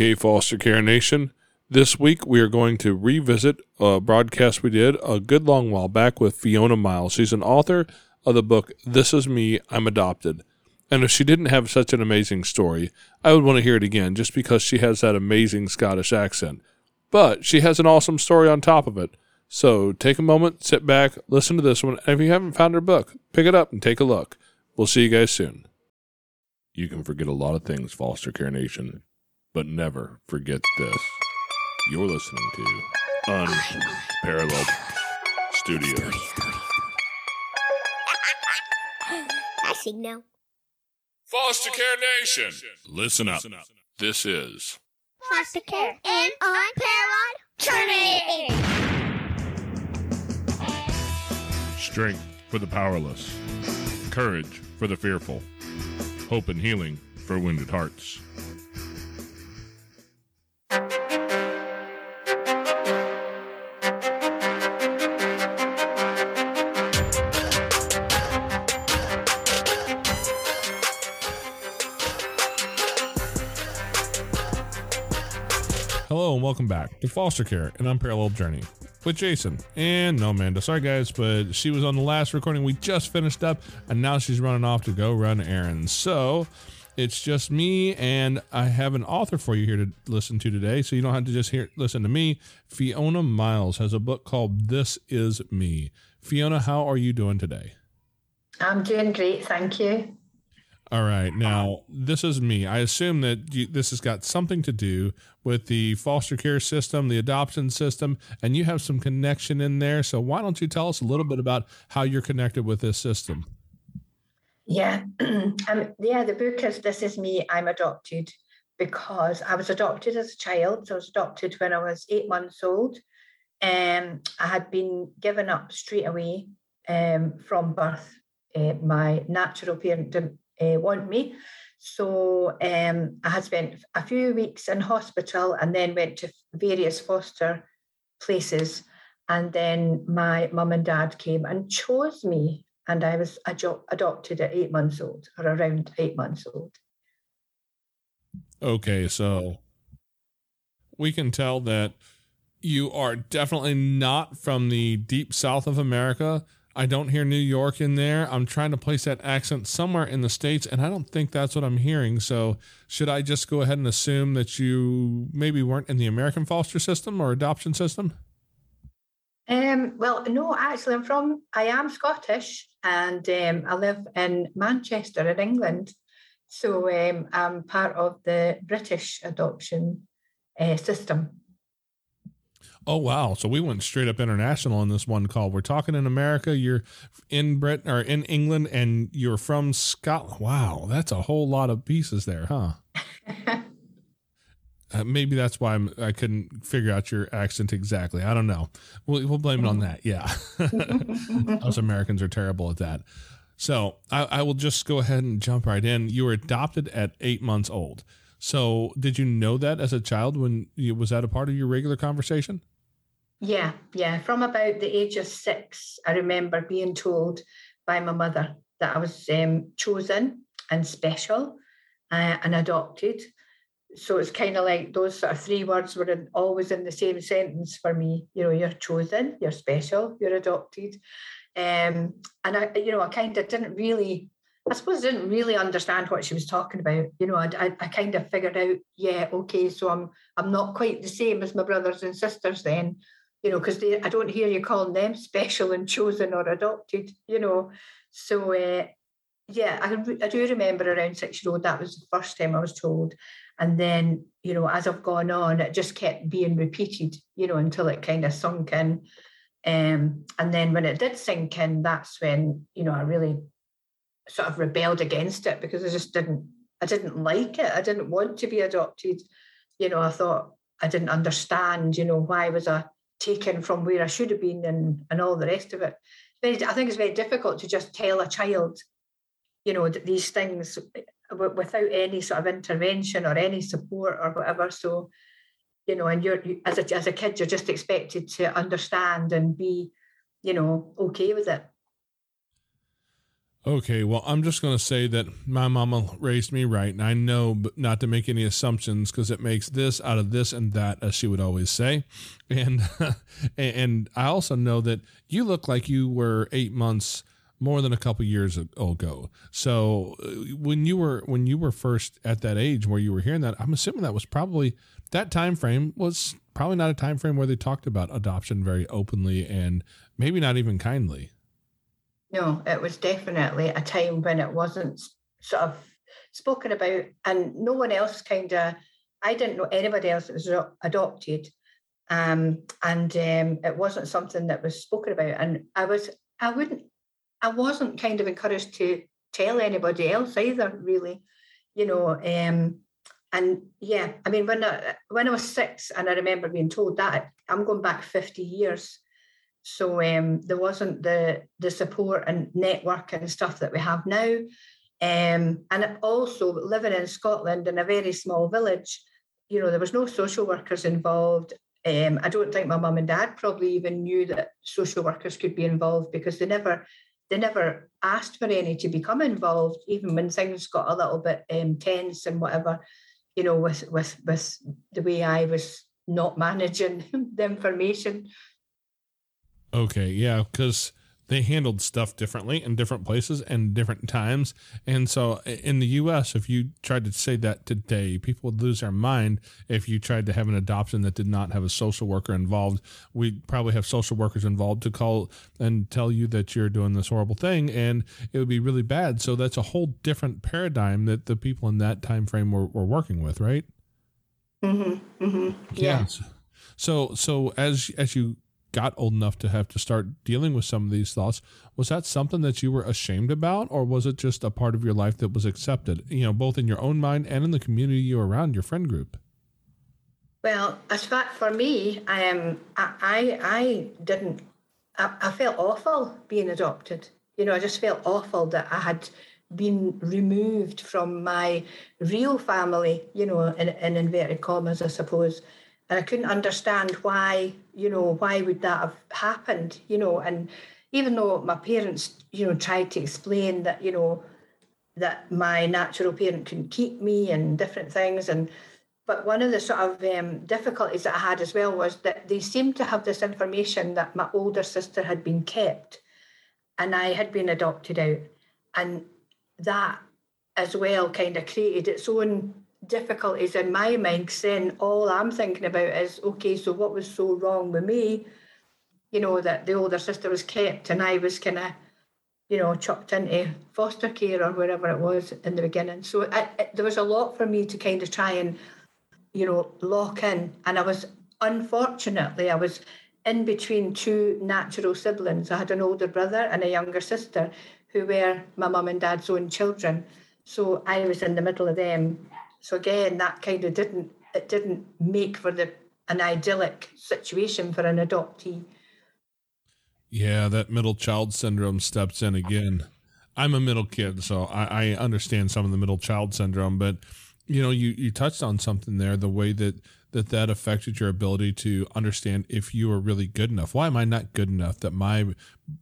Okay, Foster Care Nation. This week we are going to revisit a broadcast we did a good long while back with Fiona Miles. She's an author of the book This Is Me, I'm Adopted. And if she didn't have such an amazing story, I would want to hear it again just because she has that amazing Scottish accent. But she has an awesome story on top of it. So take a moment, sit back, listen to this one, and if you haven't found her book, pick it up and take a look. We'll see you guys soon. You can forget a lot of things, Foster Care Nation, but never forget this. You're listening to Unparalleled Studios. I signal. Foster Care Nation, listen up. This is Foster care and unparalleled journey. strength for the powerless, courage for the fearful, hope and healing for wounded hearts. And welcome back to Foster Care, an unparalleled journey with Jason and no Amanda. Sorry guys, but she was on the last recording we just finished up, and now she's running off to go run errands. So it's just me, and I have an author for you here to listen to today, so you don't have to just hear listen to me. Fiona Miles has a book called This Is Me. Fiona, how are you doing today? I'm doing great, thank you. All right. Now, this is me. I assume that you, this has got something to do with the foster care system, the adoption system, and you have some connection in there. So, why don't you tell us a little bit about how you're connected with this system? Yeah, um, yeah. The book is "This Is Me, I'm Adopted" because I was adopted as a child. So I was adopted when I was eight months old. Um, I had been given up straight away um, from birth. Uh, my natural parent didn't uh, want me. So um, I had spent a few weeks in hospital and then went to various foster places. And then my mum and dad came and chose me. And I was ado- adopted at eight months old or around eight months old. Okay. So, we can tell that you are definitely not from the deep south of America. I don't hear New York in there. I'm trying to place that accent somewhere in the States, and I don't think that's what I'm hearing. So, should I just go ahead and assume that you maybe weren't in the American foster system or adoption system? Um, well, no, actually, I'm from, I am Scottish and um, I live in Manchester in England. So um, I'm part of the British adoption uh, system. Oh wow! So we went straight up international in this one call. We're talking in America. You're in Britain or in England, and you're from Scotland. Wow, that's a whole lot of pieces there, huh? Uh, maybe that's why I'm, I couldn't figure out your accent exactly. I don't know. We'll, we'll blame it on that. Yeah. Us Americans are terrible at that. So I, I will just go ahead and jump right in. You were adopted at eight months old. So did you know that as a child when you, was that a part of your regular conversation? Yeah, yeah. From about the age of six, I remember being told by my mother that I was um, chosen and special uh, and adopted. So it's kind of like those sort of three words were in, always in the same sentence for me. You know, you're chosen, you're special, you're adopted. Um, and I, you know, I kind of didn't really, I suppose, I didn't really understand what she was talking about. You know, I, I, I kind of figured out, yeah, okay, so I'm, I'm not quite the same as my brothers and sisters then. You know, because I don't hear you calling them special and chosen or adopted. You know, so uh, yeah, I, I do remember around six year old that was the first time I was told, and then you know as I've gone on, it just kept being repeated. You know, until it kind of sunk in. Um, and then when it did sink in, that's when you know I really sort of rebelled against it because I just didn't I didn't like it. I didn't want to be adopted. You know, I thought I didn't understand. You know, why was I taken from where I should have been and and all the rest of it. Very, I think it's very difficult to just tell a child, you know, these things without any sort of intervention or any support or whatever. So you know, and you're you, as a as a kid, you're just expected to understand and be, you know, okay with it. Okay, well, I'm just going to say that my mama raised me right, and I know not to make any assumptions because it makes this out of this and that, as she would always say. And and I also know that you look like you were eight months more than a couple years ago. So uh, when you were when you were first at that age where you were hearing that, I'm assuming that was probably that time frame was probably not a time frame where they talked about adoption very openly and maybe not even kindly. No, it was definitely a time when it wasn't sort of spoken about, and no one else kind of. I didn't know anybody else that was adopted, um, and um, it wasn't something that was spoken about. And I was, I wouldn't, I wasn't kind of encouraged to tell anybody else either, really, you know. Um, and yeah, I mean, when I when I was six, and I remember being told that I'm going back fifty years so um, there wasn't the the support and network and stuff that we have now. Um, and also living in Scotland in a very small village, you know, there was no social workers involved. Um, I don't think my mum and dad probably even knew that social workers could be involved because they never they never asked for any to become involved, even when things got a little bit um, tense and whatever, you know, with with with the way I was not managing the information. Okay, yeah, because they handled stuff differently in different places and different times. And so in the US, if you tried to say that today, people would lose their mind if you tried to have an adoption that did not have a social worker involved. We'd probably have social workers involved to call and tell you that you're doing this horrible thing and it would be really bad. So that's a whole different paradigm that the people in that time frame were, were working with, right? Mm-hmm. Mm-hmm. Yeah. yeah. So so as as you got old enough to have to start dealing with some of these thoughts was that something that you were ashamed about or was it just a part of your life that was accepted you know both in your own mind and in the community you around your friend group? Well as fact for me i am i i, I didn't I, I felt awful being adopted. You know i just felt awful that i had been removed from my real family you know in, in inverted commas i suppose and I couldn't understand why, you know, why would that have happened, you know, and even though my parents, you know, tried to explain that, you know, that my natural parent couldn't keep me and different things and but one of the sort of um, difficulties that I had as well was that they seemed to have this information that my older sister had been kept and I had been adopted out. And that as well kind of created its own difficulties in my mind because then all I'm thinking about is okay, so what was so wrong with me? You know, that the older sister was kept and I was kind of, you know, chucked into foster care or wherever it was in the beginning. So I, there was a lot for me to kind of try and, you know, lock in. And I was, unfortunately, I was in between two natural siblings. I had an older brother and a younger sister who were my mum and dad's own children. So I was in the middle of them so again, that kind of didn't it didn't make for the an idyllic situation for an adoptee. Yeah, that middle child syndrome steps in again. I'm a middle kid, so I, I understand some of the middle child syndrome, but you know, you, you touched on something there, the way that, that that affected your ability to understand if you were really good enough. Why am I not good enough that my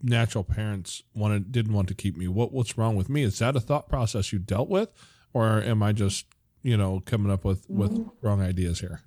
natural parents wanted, didn't want to keep me? What, what's wrong with me? Is that a thought process you dealt with? Or am I just you know, coming up with with mm-hmm. wrong ideas here.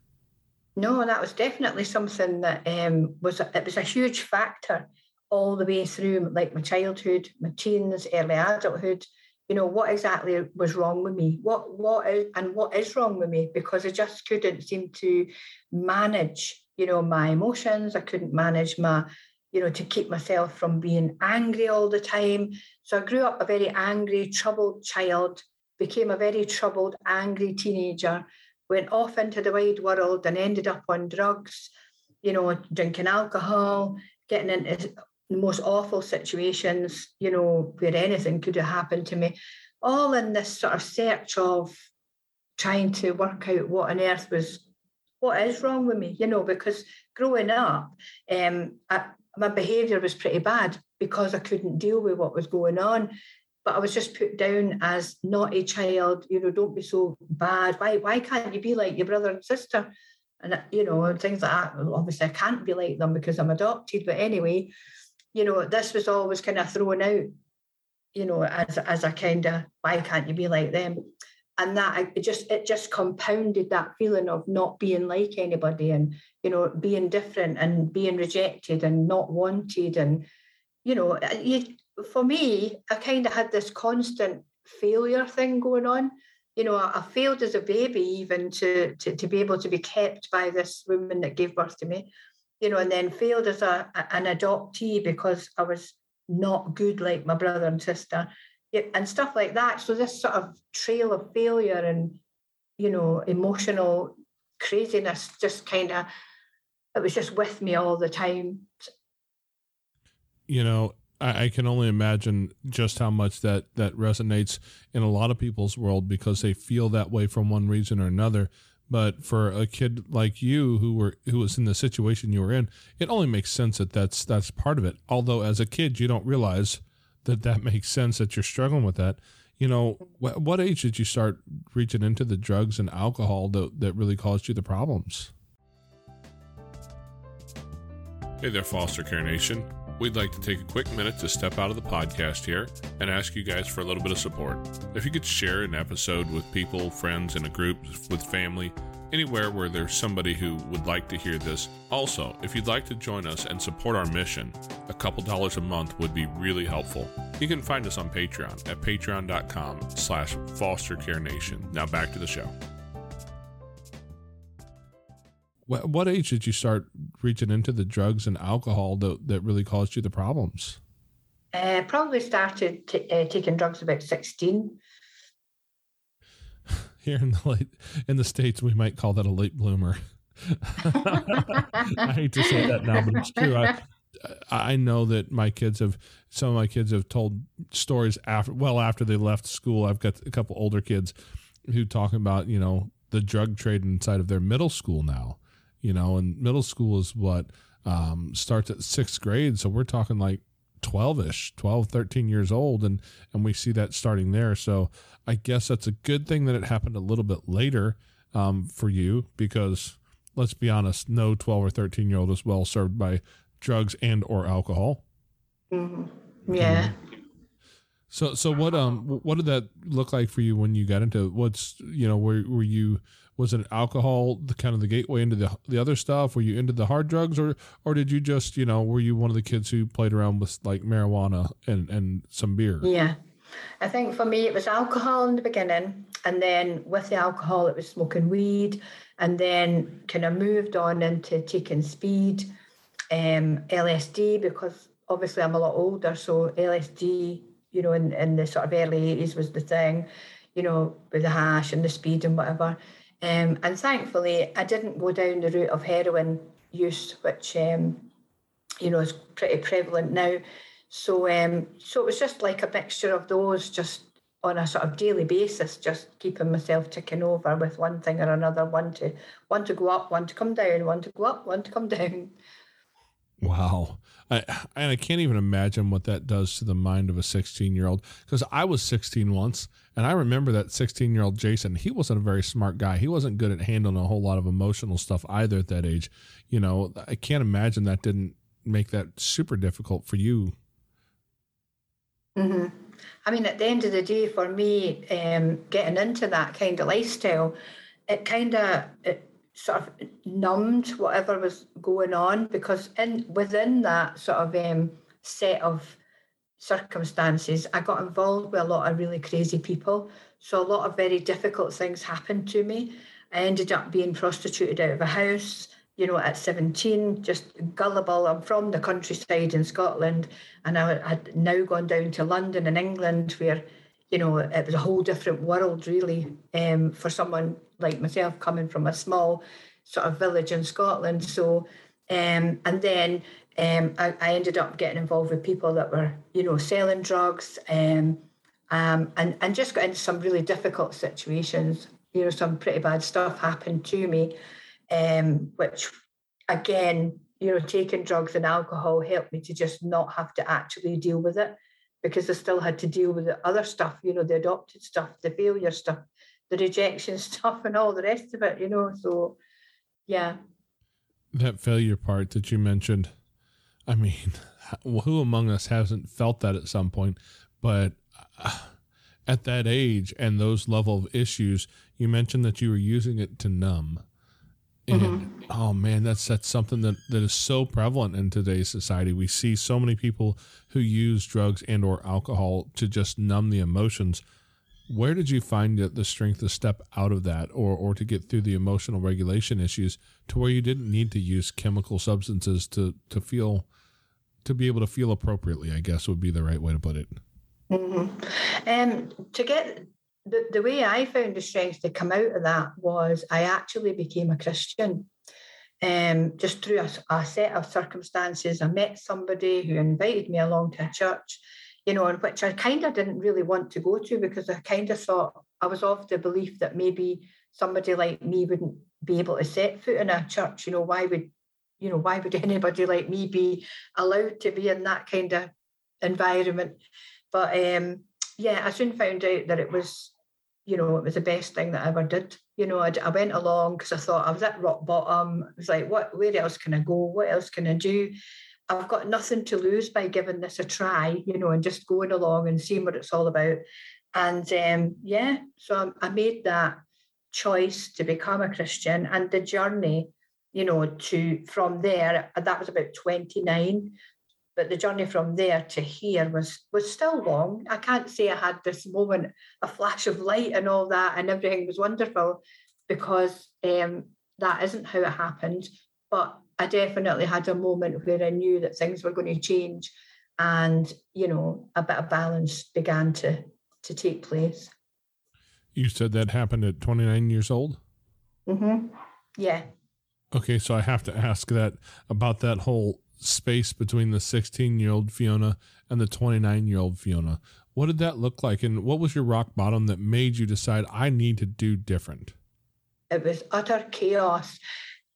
No, that was definitely something that um, was a, it was a huge factor all the way through, like my childhood, my teens, early adulthood. You know what exactly was wrong with me? What what is and what is wrong with me? Because I just couldn't seem to manage, you know, my emotions. I couldn't manage my, you know, to keep myself from being angry all the time. So I grew up a very angry, troubled child became a very troubled, angry teenager, went off into the wide world and ended up on drugs, you know, drinking alcohol, getting into the most awful situations, you know, where anything could have happened to me, all in this sort of search of trying to work out what on earth was what is wrong with me, you know, because growing up, um, I, my behaviour was pretty bad because I couldn't deal with what was going on but I was just put down as not a child, you know, don't be so bad. Why why can't you be like your brother and sister? And uh, you know, and things like that. Obviously, I can't be like them because I'm adopted. But anyway, you know, this was always kind of thrown out. you know, as as a kind of why can't you be like them? And that it just it just compounded that feeling of not being like anybody and you know being different and being rejected and not wanted and you know uh, you, for me I kind of had this constant failure thing going on. You know, I, failed as a baby even to, to to be able to be kept by this woman that gave birth to me. You know, and then failed as a an adoptee because I was not good like my brother and sister and stuff like that so this sort of trail of failure and you know emotional craziness just kind of it was just with me all the time you know I, I can only imagine just how much that that resonates in a lot of people's world because they feel that way from one reason or another but for a kid like you who were who was in the situation you were in, it only makes sense that that's that's part of it. Although as a kid you don't realize that that makes sense that you're struggling with that. You know, wh- what age did you start reaching into the drugs and alcohol that that really caused you the problems? Hey there, Foster Care Nation. We'd like to take a quick minute to step out of the podcast here and ask you guys for a little bit of support. If you could share an episode with people, friends, in a group, with family, anywhere where there's somebody who would like to hear this. Also, if you'd like to join us and support our mission, a couple dollars a month would be really helpful. You can find us on Patreon at patreon.com slash fostercarenation. Now back to the show. What age did you start reaching into the drugs and alcohol that, that really caused you the problems? Uh, probably started t- uh, taking drugs about 16. Here in the late, in the states, we might call that a late bloomer. I hate to say that now, but it's true. I, I know that my kids have some of my kids have told stories after well after they left school. I've got a couple older kids who talk about you know the drug trade inside of their middle school now you know, and middle school is what um, starts at sixth grade. So we're talking like 12 ish, 12, 13 years old. And, and we see that starting there. So I guess that's a good thing that it happened a little bit later um, for you because let's be honest, no 12 or 13 year old is well served by drugs and or alcohol. Mm-hmm. Yeah. So, so what, um, what did that look like for you when you got into what's, you know, were, were you, was it alcohol the kind of the gateway into the the other stuff? Were you into the hard drugs, or or did you just you know were you one of the kids who played around with like marijuana and and some beer? Yeah, I think for me it was alcohol in the beginning, and then with the alcohol it was smoking weed, and then kind of moved on into taking speed, um, LSD because obviously I'm a lot older, so LSD you know in, in the sort of early 80s was the thing, you know with the hash and the speed and whatever. Um, and thankfully, I didn't go down the route of heroin use, which um, you know is pretty prevalent now. So, um, so it was just like a mixture of those, just on a sort of daily basis, just keeping myself ticking over with one thing or another, one to one to go up, one to come down, one to go up, one to come down. Wow. I, and I can't even imagine what that does to the mind of a 16 year old. Because I was 16 once, and I remember that 16 year old Jason. He wasn't a very smart guy. He wasn't good at handling a whole lot of emotional stuff either at that age. You know, I can't imagine that didn't make that super difficult for you. Mm-hmm. I mean, at the end of the day, for me, um, getting into that kind of lifestyle, it kind of sort of numbed whatever was going on because in within that sort of um, set of circumstances, I got involved with a lot of really crazy people. So a lot of very difficult things happened to me. I ended up being prostituted out of a house, you know, at 17, just gullible. I'm from the countryside in Scotland, and I had now gone down to London and England where you know, it was a whole different world, really, um, for someone like myself coming from a small sort of village in Scotland. So, um, and then um, I, I, ended up getting involved with people that were, you know, selling drugs um, um, and, and just got into some really difficult situations. You know, some pretty bad stuff happened to me, um, which again, you know, taking drugs and alcohol helped me to just not have to actually deal with it because I still had to deal with the other stuff, you know, the adopted stuff, the failure stuff, the rejection stuff, and all the rest of it, you know. So, yeah. That failure part that you mentioned, I mean, who among us hasn't felt that at some point? But at that age and those level of issues, you mentioned that you were using it to numb. And mm-hmm. oh man, that's that's something that, that is so prevalent in today's society. We see so many people who use drugs and or alcohol to just numb the emotions. Where did you find the strength to step out of that or, or to get through the emotional regulation issues to where you didn't need to use chemical substances to, to feel to be able to feel appropriately, I guess would be the right way to put it. Mm-hmm. Um, to get the, the way I found the strength to come out of that was I actually became a Christian. Um, just through a, a set of circumstances, I met somebody who invited me along to a church, you know, which I kind of didn't really want to go to because I kind of thought I was of the belief that maybe somebody like me wouldn't be able to set foot in a church. You know, why would you know, why would anybody like me be allowed to be in that kind of environment? But um, yeah, I soon found out that it was, you know, it was the best thing that I ever did. You know, I, I went along because I thought I was at rock bottom. I was like, what? Where else can I go? What else can I do? I've got nothing to lose by giving this a try, you know, and just going along and seeing what it's all about. And um, yeah, so I, made that choice to become a Christian, and the journey you know, to from there, that was about 29. But the journey from there to here was was still long. I can't say I had this moment, a flash of light and all that, and everything was wonderful, because um, that isn't how it happened. But I definitely had a moment where I knew that things were going to change, and you know, a bit of balance began to to take place. You said that happened at 29 years old. Mm-hmm. Yeah. Okay, so I have to ask that about that whole space between the 16 year old Fiona and the 29 year old Fiona. What did that look like? And what was your rock bottom that made you decide I need to do different? It was utter chaos,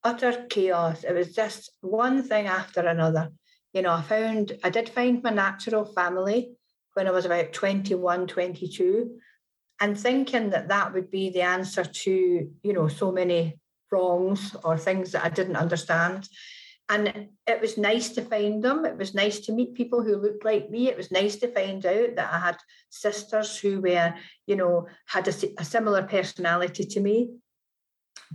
utter chaos. It was just one thing after another. You know, I found, I did find my natural family when I was about 21, 22, and thinking that that would be the answer to, you know, so many wrongs or things that I didn't understand. And it was nice to find them. It was nice to meet people who looked like me. It was nice to find out that I had sisters who were, you know, had a, a similar personality to me.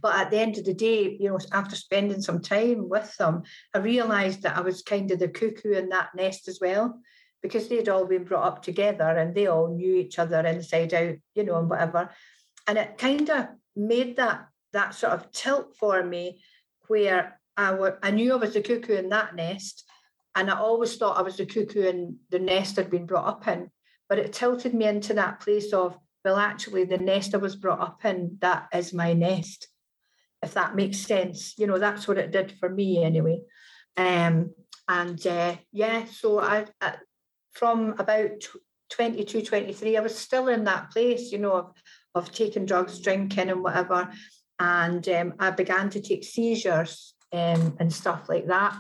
But at the end of the day, you know, after spending some time with them, I realized that I was kind of the cuckoo in that nest as well, because they'd all been brought up together and they all knew each other inside out, you know, and whatever. And it kind of made that that sort of tilt for me where I, were, I knew I was the cuckoo in that nest. And I always thought I was the cuckoo in the nest I'd been brought up in. But it tilted me into that place of, well, actually, the nest I was brought up in, that is my nest, if that makes sense. You know, that's what it did for me anyway. Um, and uh, yeah, so I, I, from about 22, 23, I was still in that place, you know, of, of taking drugs, drinking, and whatever and um, I began to take seizures um, and stuff like that.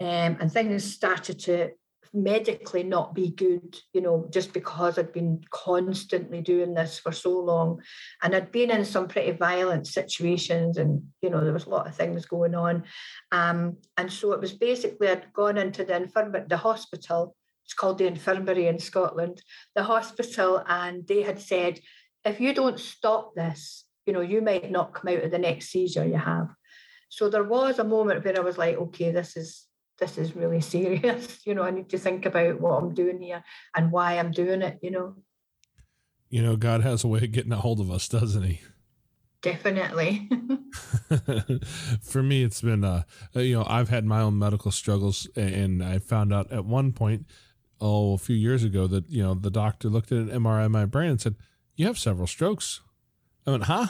Um, and things started to medically not be good, you know, just because I'd been constantly doing this for so long. And I'd been in some pretty violent situations and, you know, there was a lot of things going on. Um, and so it was basically, I'd gone into the infirmary, the hospital, it's called the infirmary in Scotland, the hospital, and they had said, if you don't stop this, you know, you might not come out of the next seizure you have. So there was a moment where I was like, okay, this is this is really serious. You know, I need to think about what I'm doing here and why I'm doing it, you know. You know, God has a way of getting a hold of us, doesn't he? Definitely. For me, it's been, uh, you know, I've had my own medical struggles, and I found out at one point, oh, a few years ago, that, you know, the doctor looked at an MRI of my brain and said, You have several strokes. I went, huh?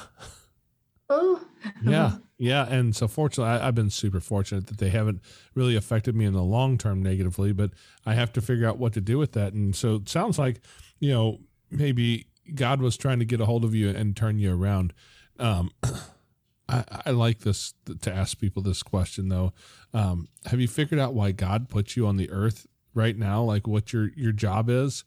Oh. Yeah. Yeah. And so fortunately, I, have been super fortunate that they haven't really affected me in the long term negatively, but I have to figure out what to do with that. And so it sounds like, you know, maybe God was trying to get a hold of you and turn you around. Um, I, I, like this to ask people this question though. Um, have you figured out why God put you on the earth right now? Like what your, your job is?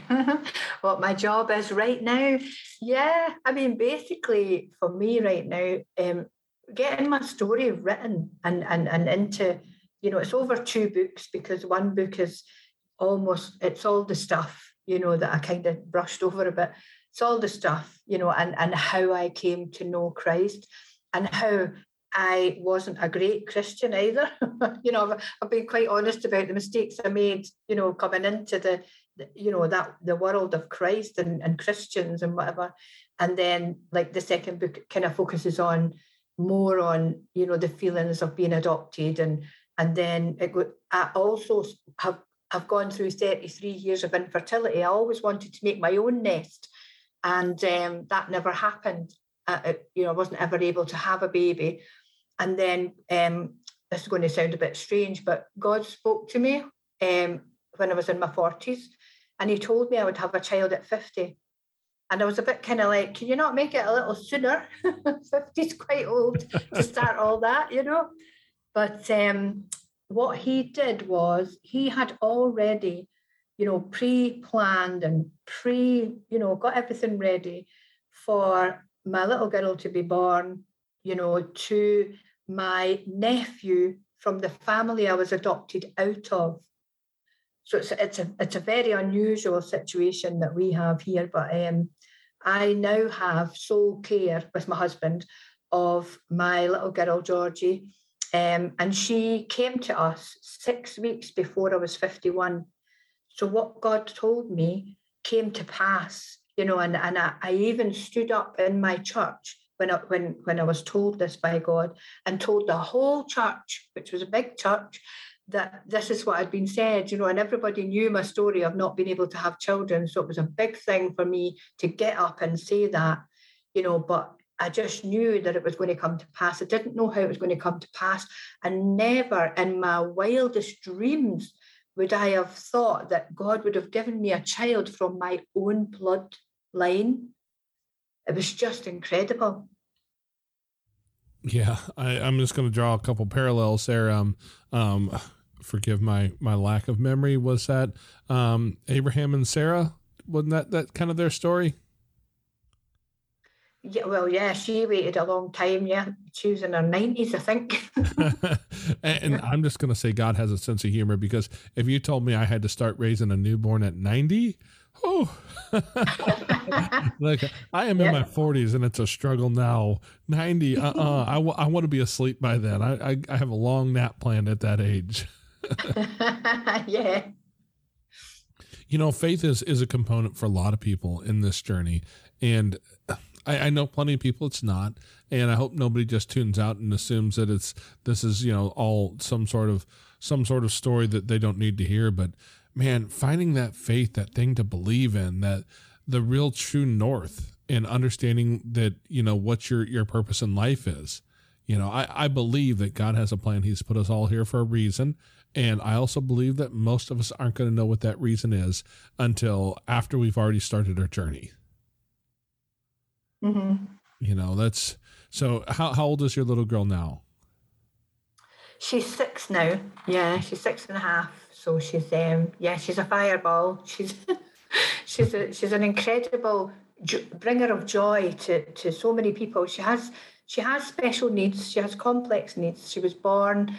what my job is right now. Yeah, I mean, basically for me right now, um, getting my story written and, and, and into, you know, it's over two books because one book is almost, it's all the stuff you know, that I kind of brushed over a bit. It's all the stuff, you know, and, and how I came to know Christ and how I wasn't a great Christian either. you know, I've, I've, been quite honest about the mistakes I made, you know, coming into the, the you know, that the world of Christ and, and Christians and whatever. And then like the second book kind of focuses on more on, you know, the feelings of being adopted and and then it would I also have have gone through 33 years of infertility. I always wanted to make my own nest, and um, that never happened. Uh, you know, I wasn't ever able to have a baby. And then um, this is going to sound a bit strange, but God spoke to me um, when I was in my 40s, and He told me I would have a child at 50. And I was a bit kind of like, can you not make it a little sooner? 50 is quite old to start all that, you know? But um, what he did was he had already, you know, pre-planned and pre, you know, got everything ready for my little girl to be born, you know, to my nephew from the family I was adopted out of. So it's it's a it's a very unusual situation that we have here. But um, I now have sole care with my husband of my little girl Georgie, um, and she came to us six weeks before I was 51. So what God told me came to pass, you know, and, and I, I even stood up in my church when I, when, when I was told this by God and told the whole church, which was a big church, that this is what had been said, you know, and everybody knew my story of not being able to have children. So it was a big thing for me to get up and say that, you know, but I just knew that it was going to come to pass. I didn't know how it was going to come to pass. And never in my wildest dreams would I have thought that God would have given me a child from my own bloodline. It was just incredible. Yeah, I, am just going to draw a couple parallels there. Um, um, forgive my my lack of memory. Was that um, Abraham and Sarah? Wasn't that that kind of their story? Yeah, well, yeah, she waited a long time. Yeah, she was in her nineties, I think. and, I'm just going to say God has a sense of humor because if you told me I had to start raising a newborn at ninety, oh, like I am in my forties and it's a struggle now. Ninety, uh, uh I, w- I want to be asleep by then. I, I I have a long nap planned at that age. yeah. You know, faith is is a component for a lot of people in this journey, and I, I know plenty of people it's not, and I hope nobody just tunes out and assumes that it's this is you know all some sort of some sort of story that they don't need to hear. But man, finding that faith, that thing to believe in, that the real true north, and understanding that you know what your your purpose in life is. You know, I, I believe that God has a plan. He's put us all here for a reason. And I also believe that most of us aren't going to know what that reason is until after we've already started our journey. Mm-hmm. You know, that's so. How how old is your little girl now? She's six now. Yeah, she's six and a half. So she's um yeah, she's a fireball. She's she's a, she's an incredible bringer of joy to to so many people. She has she has special needs. She has complex needs. She was born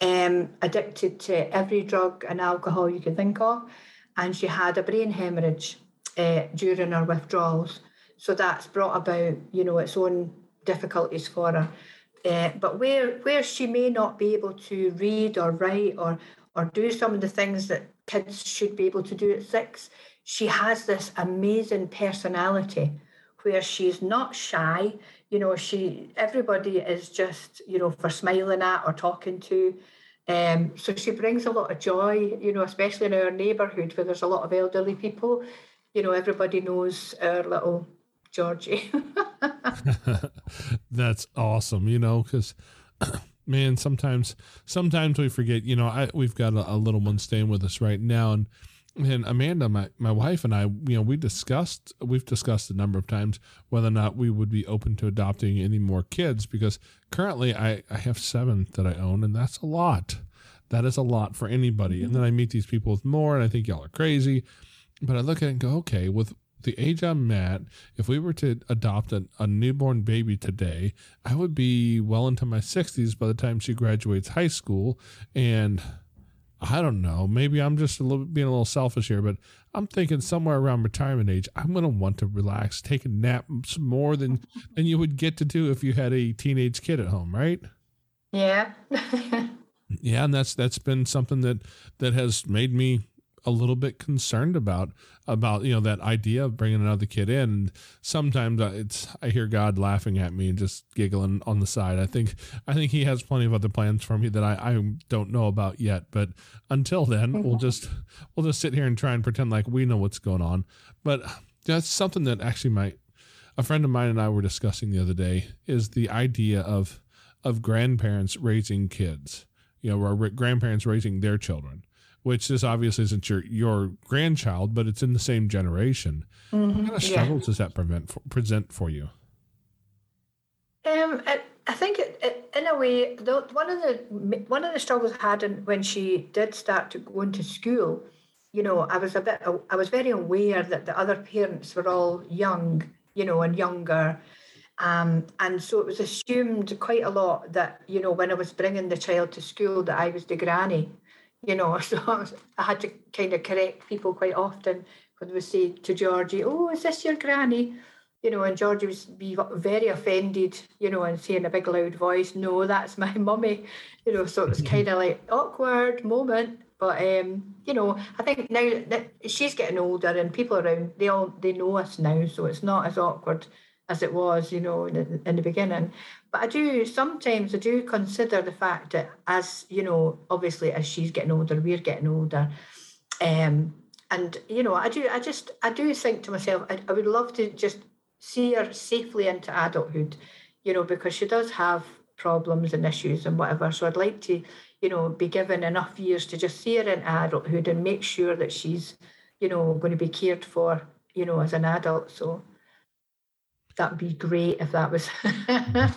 um, addicted to every drug and alcohol you can think of, and she had a brain hemorrhage uh, during her withdrawals. So that's brought about, you know, its own difficulties for her. Uh, but where where she may not be able to read or write or or do some of the things that kids should be able to do at six, she has this amazing personality where she's not shy. You know, she everybody is just you know for smiling at or talking to. Um, so she brings a lot of joy, you know, especially in our neighbourhood where there's a lot of elderly people. You know, everybody knows our little Georgie. That's awesome. You know, because man, sometimes sometimes we forget. You know, I we've got a, a, little one staying with us right now, and and Amanda, my my wife and I, you know, we discussed we've discussed a number of times whether or not we would be open to adopting any more kids because currently I I have seven that I own, and that's a lot. That is a lot for anybody. Mm-hmm. And then I meet these people with more, and I think y'all are crazy. But I look at it and go, okay, with the age I'm at, if we were to adopt a, a, newborn baby today, I would be well into my 60s by the time she graduates high school. And I don't know. Maybe I'm just a little being a little selfish here, but I'm thinking somewhere around retirement age, I'm going to want to relax, take a nap more than than you would get to do if you had a teenage kid at home, right? Yeah. Yeah, and that's that's been something that that has made me a little bit concerned about about you know that idea of bringing another kid in. And sometimes it's I hear God laughing at me and just giggling on the side. I think I think He has plenty of other plans for me that I, I don't know about yet. But until then, mm-hmm. we'll just we'll just sit here and try and pretend like we know what's going on. But that's something that actually my a friend of mine and I were discussing the other day is the idea of of grandparents raising kids. You know, or grandparents raising their children which this obviously isn't your your grandchild, but it's in the same generation. Mhm, What kind of yeah. struggles does that prevent for, present for you? Um, I, I think it, it, in a way, the, one of the one of the struggles I had in, when she did start to go into school, you know, I was a bit, I was very aware that the other parents were all young, you know, and younger, um, and so it was assumed quite a lot that you know when I was bringing the child to school that I was the granny, you know, so I, had to kind of correct people quite often when they would say to Georgie, "Oh, is this your granny?" you know, and Georgie would be very offended, you know, and say in a big loud voice, "No, that's my mummy," you know. So it was kind of like awkward moment, but um, you know, I think now that she's getting older and people around, they all they know us now, so it's not as awkward as it was, you know, in the, in the beginning. But I do sometimes I do consider the fact that as you know, obviously as she's getting older, we're getting older. Um, and you know, I do, I just, I do think to myself, I, I would love to just see her safely into adulthood, you know, because she does have problems and issues and whatever. So I'd like to, you know, be given enough years to just see her in adulthood and make sure that she's, you know, going to be cared for, you know, as an adult. So that would be great if that was.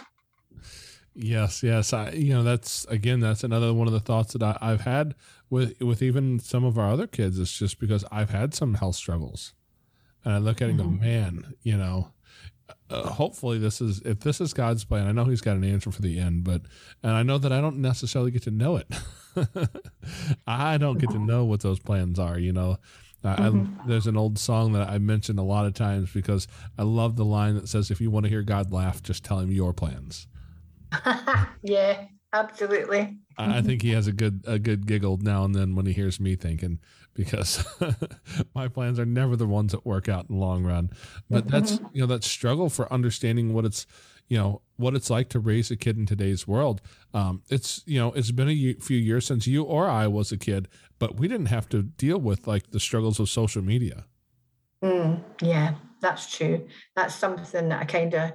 Yes, yes. I, you know, that's again, that's another one of the thoughts that I, I've had with with even some of our other kids. It's just because I've had some health struggles, and I look at it and go, man, you know. Uh, hopefully, this is if this is God's plan. I know He's got an answer for the end, but and I know that I don't necessarily get to know it. I don't get to know what those plans are. You know, I, I, mm-hmm. there's an old song that I mentioned a lot of times because I love the line that says, "If you want to hear God laugh, just tell Him your plans." yeah, absolutely. I I think he has a good a good giggle now and then when he hears me thinking because my plans are never the ones that work out in the long run. But that's mm-hmm. you know that struggle for understanding what it's you know what it's like to raise a kid in today's world. Um, it's you know it's been a few years since you or I was a kid, but we didn't have to deal with like the struggles of social media. Mm, yeah, that's true. That's something that I kind of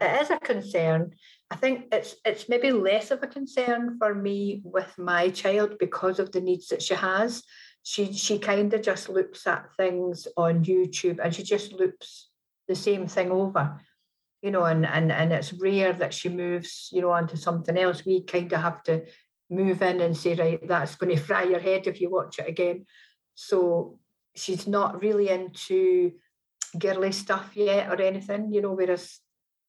it is a concern. I think it's it's maybe less of a concern for me with my child because of the needs that she has. She she kind of just looks at things on YouTube and she just loops the same thing over, you know, and and and it's rare that she moves, you know, onto something else. We kind of have to move in and say, right, that's going to fry your head if you watch it again. So she's not really into girly stuff yet or anything, you know, whereas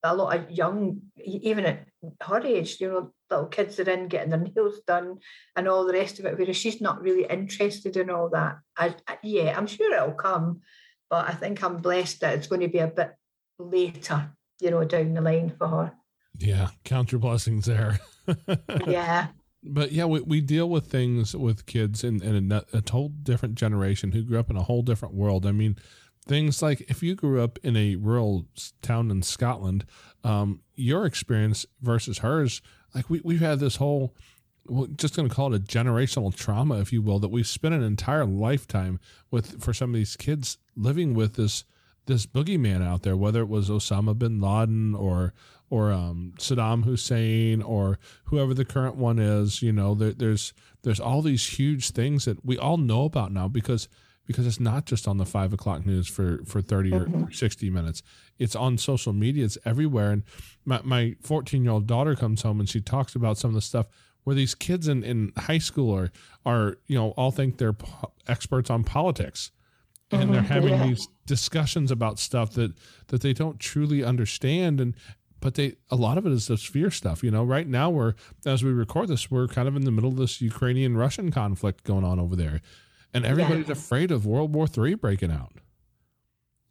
a lot of young, even at her age, you know, little kids are in getting their nails done and all the rest of it, whereas she's not really interested in all that. I, I, yeah, I'm sure it'll come, but I think I'm blessed that it's going to be a bit later, you know, down the line for her. Yeah, count your blessings there. Yeah. but yeah, we, we deal with things with kids in, in a, a whole different generation who grew up in a whole different world. I mean, things like if you grew up in a rural town in Scotland, um, your experience versus hers, like we, we've had this whole, well, just going to call it a generational trauma, if you will, that we've spent an entire lifetime with for some of these kids living with this this boogeyman out there, whether it was Osama bin Laden or or um, Saddam Hussein or whoever the current one is. You know, there, there's there's all these huge things that we all know about now because because it's not just on the five o'clock news for for 30 or 60 minutes. It's on social media. It's everywhere. And my, my 14 year old daughter comes home and she talks about some of the stuff where these kids in, in high school are are you know all think they're po- experts on politics and they're mm-hmm. having yeah. these discussions about stuff that that they don't truly understand and but they a lot of it is this fear stuff. You know, right now we're as we record this, we're kind of in the middle of this Ukrainian Russian conflict going on over there, and everybody's afraid of World War III breaking out.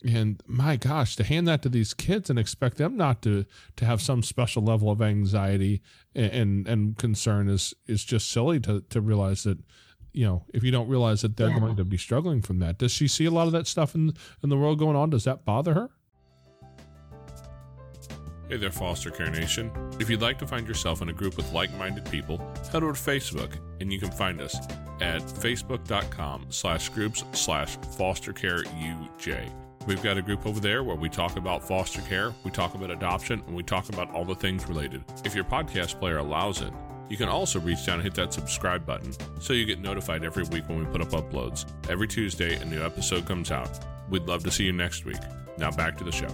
And my gosh, to hand that to these kids and expect them not to to have some special level of anxiety and and, and concern is is just silly to to realize that you know if you don't realize that they're Yeah. going to be struggling from that. Does she see a lot of that stuff in in the world going on? Does that bother her? Hey there, Foster Care Nation. If you'd like to find yourself in a group with like minded people, head over to Facebook and you can find us at facebook.com slash groups slash foster care UJ. We've got a group over there where we talk about foster care, we talk about adoption, and we talk about all the things related. If your podcast player allows it, you can also reach down and hit that subscribe button so you get notified every week when we put up uploads. Every Tuesday, a new episode comes out. We'd love to see you next week. Now back to the show.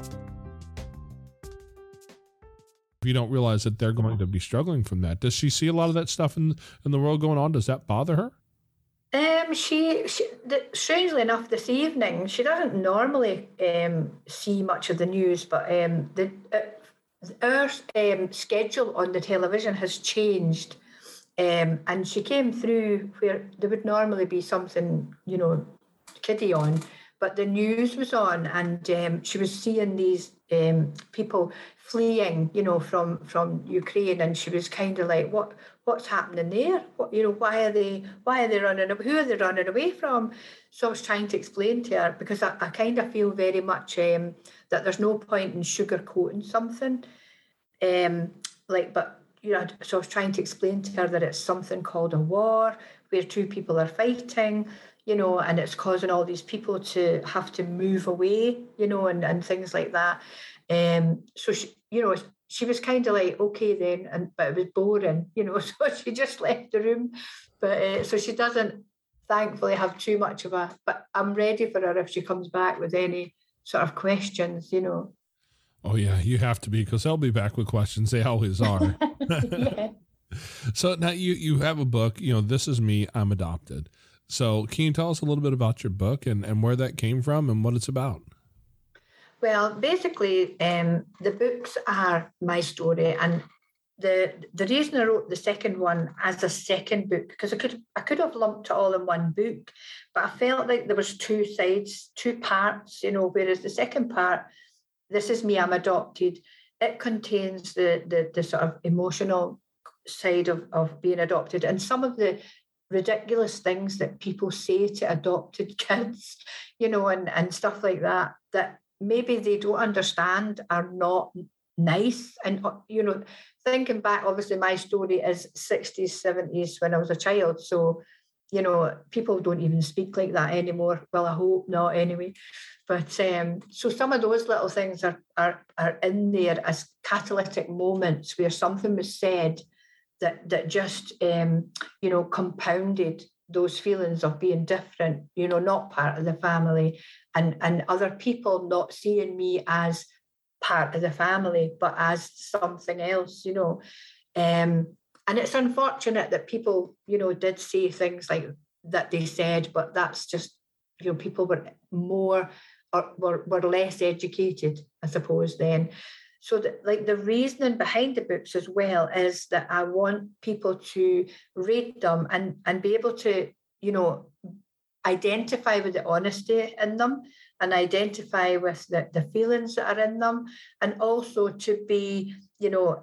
If you don't realize that they're going to be struggling from that, does she see a lot of that stuff in in the world going on? Does that bother her? Um, she, she the, strangely enough, this evening she doesn't normally um, see much of the news, but um, the uh, our um, schedule on the television has changed, um, and she came through where there would normally be something, you know, kiddie on, but the news was on, and um, she was seeing these um, people fleeing, you know, from from Ukraine, and she was kind of like, what what's happening there? What you know, why are they why are they running? Who are they running away from? So I was trying to explain to her because I, I kind of feel very much um, that there's no point in sugarcoating something, um, like but. You know, so I was trying to explain to her that it's something called a war where two people are fighting, you know, and it's causing all these people to have to move away, you know, and, and things like that. Um, so she, you know, she was kind of like, okay then, and but it was boring, you know, so she just left the room. But uh, so she doesn't, thankfully, have too much of a. But I'm ready for her if she comes back with any sort of questions, you know. Oh yeah, you have to be because they'll be back with questions. They always are. yeah. so now you you have a book. You know, this is me. I'm adopted. So can you tell us a little bit about your book and and where that came from and what it's about? Well, basically, um, the books are my story, and the the reason I wrote the second one as a second book because I could I could have lumped it all in one book, but I felt like there was two sides, two parts, you know. Whereas the second part, this is me, I'm adopted. It contains the the, the sort of emotional side of of being adopted and some of the ridiculous things that people say to adopted kids, you know, and and stuff like that that maybe they don't understand are not nice. And uh, you know thinking back obviously my story is 60s 70s when i was a child. So you know people don't even speak like that anymore. Well i hope not anyway. But um so some of those little things are are, are in there as catalytic moments where something was said that that just um you know compounded those feelings of being different you know not part of the family and and other people not seeing me as part of the family but as something else you know. Um and it's unfortunate that people you know did say things like that they said but that's just you know people were more or were, were less educated i suppose then. So that like the reasoning behind the books as well is that i want people to read them and and be able to you know identify with the honesty in them and identify with the, the feelings that are in them. And also to be you know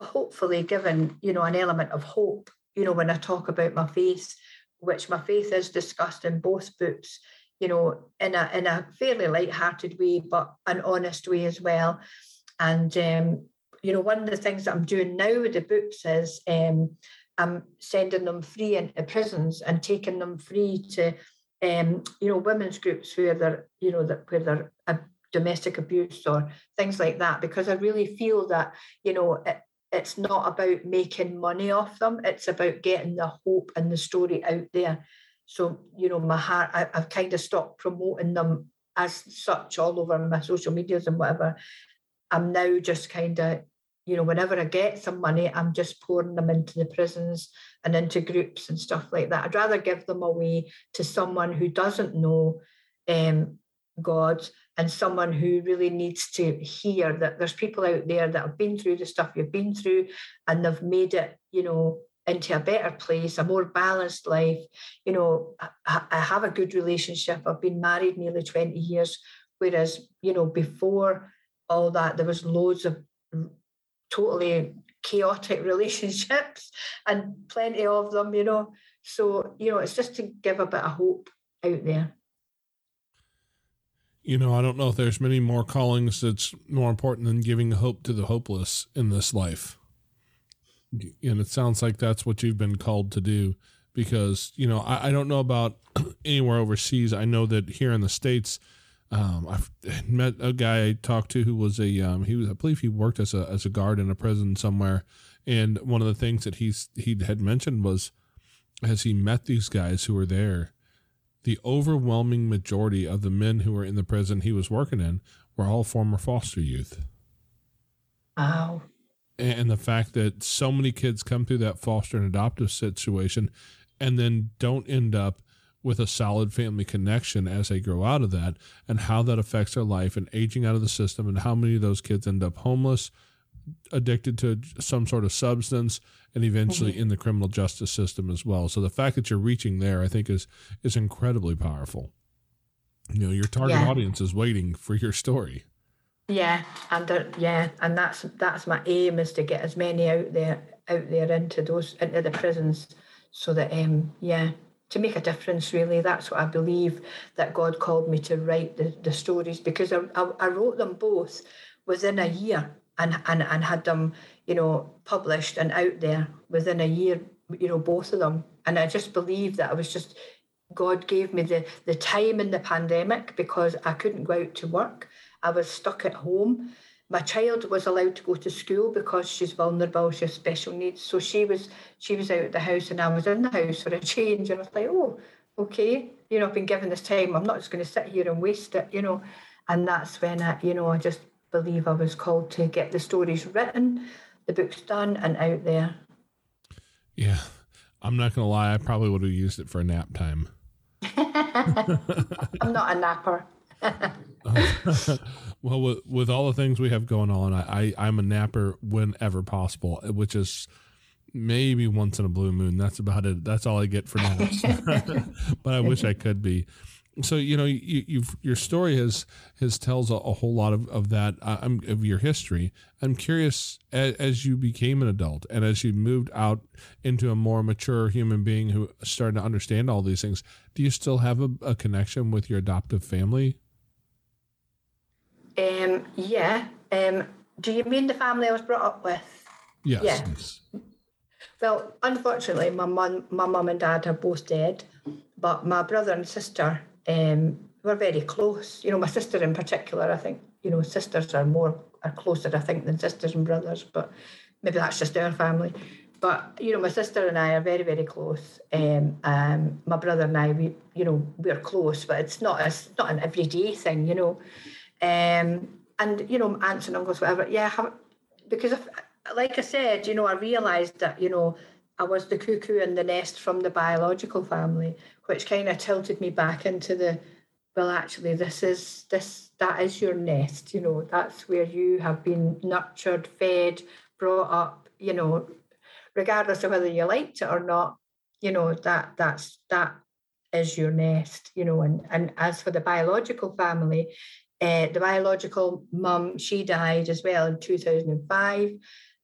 hopefully given you know an element of hope you know when i talk about my faith which my faith is discussed in both books you know in a in a fairly light-hearted way but an honest way as well. And um you know one of the things that i'm doing now with the books is um I'm sending them free into prisons and taking them free to, um, you know, women's groups where they're, you know, that where they're uh, domestic abuse or things like that. Because I really feel that, you know, it, it's not about making money off them. It's about getting the hope and the story out there. So, you know, my heart, I, I've kind of stopped promoting them as such all over my social medias and whatever. I'm now just kind of you know, whenever I get some money, I'm just pouring them into the prisons and into groups and stuff like that. I'd rather give them away to someone who doesn't know um, God and someone who really needs to hear that there's people out there that have been through the stuff you've been through and they've made it, you know, into a better place, a more balanced life. You know, I, I have a good relationship. I've been married nearly 20 years, whereas, you know, before all that, there was loads of totally chaotic relationships and plenty of them, you know. So, you know, it's just to give a bit of hope out there. You know, I don't know if there's many more callings that's more important than giving hope to the hopeless in this life. And it sounds like that's what you've been called to do because, you know, I, I don't know about anywhere overseas. I know that here in the States, um, I've met a guy I talked to who was a um, he was I believe he worked as a as a guard in a prison somewhere, and one of the things that he's he had mentioned was as he met these guys who were there, the overwhelming majority of the men who were in the prison he was working in were all former foster youth. Wow. And the fact that so many kids come through that foster and adoptive situation and then don't end up with a solid family connection as they grow out of that and how that affects their life and aging out of the system and how many of those kids end up homeless addicted to some sort of substance and eventually mm-hmm. in the criminal justice system as well so the fact that you're reaching there i think is is incredibly powerful you know your target yeah. audience is waiting for your story yeah and uh, yeah and that's that's my aim is to get as many out there out there into those into the prisons so that um yeah to make a difference really. That's what i believe that god called me to write the, the stories because I, I, I wrote them both within a year and, and and had them you know published and out there within a year you know both of them. And i just believe that i was just god gave me the the time in the pandemic because i couldn't go out to work. I was stuck at home my child was allowed to go to school because she's vulnerable, she has special needs. So she was she was out of the house and I was in the house for a change. And I was like, oh, okay, you know, I've been given this time. I'm not just going to sit here and waste it, you know. And that's when I, you know, I just believe I was called to get the stories written, the books done and out there. Yeah. I'm not gonna lie, I probably would have used it for a nap time. I'm not a napper. well, with, with all the things we have going on, I, I I'm a napper whenever possible, which is maybe once in a blue moon. That's about it. That's all I get for naps. but I wish I could be. So you know, you, have your story has has tells a, a whole lot of of that uh, of your history. I'm curious as, as, you became an adult and as you moved out into a more mature human being who started to understand all these things. Do you still have a, a connection with your adoptive family? Um, yeah. Um, do you mean the family I was brought up with? Yes. Yeah. yes. Well, unfortunately, my mum, my mum and dad are both dead, but my brother and sister um, were very close. You know, my sister in particular. I think you know sisters are more are closer, I think, than sisters and brothers. But maybe that's just our family. But you know, my sister and I are very, very close. Um, um, my brother and I, we, you know, we're close, but it's not a, it's not an everyday thing, you know. Um, and you know, aunts and uncles, whatever. Yeah, have, because if, like I said, you know, I realised that you know I was the cuckoo in the nest from the biological family, which kind of tilted me back into the well, actually, this is this that is your nest. You know, that's where you have been nurtured, fed, brought up. You know, regardless of whether you liked it or not. You know that that's that is your nest. You know, and and as for the biological family, uh, the biological mum, she died as well in 2005.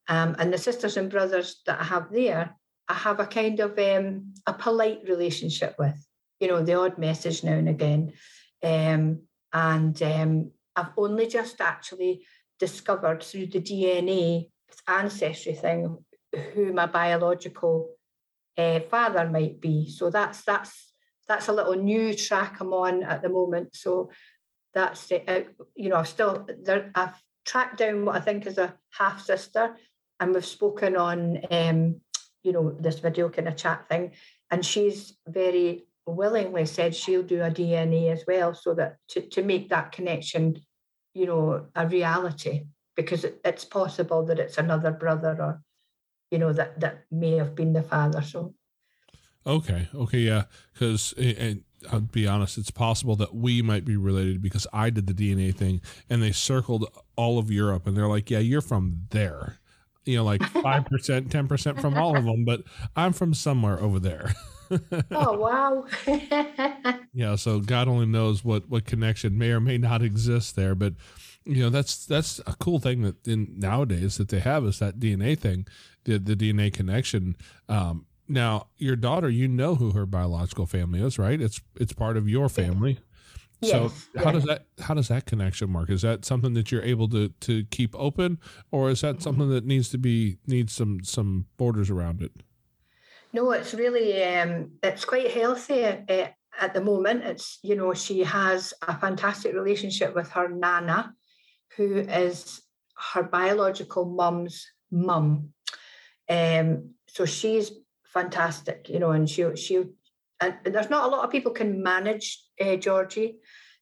Um, and the sisters and brothers that I have there, I have a kind of um, a polite relationship with, you know, the odd message now and again. Um, and um, I've only just actually discovered through the DNA ancestry thing who my biological uh, father might be. So that's that's that's a little new track I'm on at the moment. So that's it. Uh, you know, I've still there. I've tracked down what I think is a half sister, and we've spoken on, um, you know, this video kind of chat thing, and she's very willingly said she'll do a DNA as well, so that to to make that connection, you know, a reality, because it, it's possible that it's another brother or, you know, that that may have been the father. So Okay. Okay. Yeah. Because I'll be honest, it's possible that we might be related because I did the DNA thing and they circled all of Europe and they're like, yeah, you're from there. You know, like 5%, 10% from all of them, but I'm from somewhere over there. oh, wow. yeah. So God only knows what, what connection may or may not exist there. But, you know, that's, that's a cool thing that in nowadays that they have is that DNA thing, the, the DNA connection. Um, now, your daughter, you know who her biological family is, right? It's it's part of your family. Yes, so how yeah. does that how does that connection work? Is that something that you're able to to keep open, or is that something that needs to be needs some some borders around it? No, it's really um, it's quite healthy uh, at the moment. It's you know she has a fantastic relationship with her nana, who is her biological mum's mum. Um, so she's fantastic, you know, and she she and there's not a lot of people can manage uh, Georgie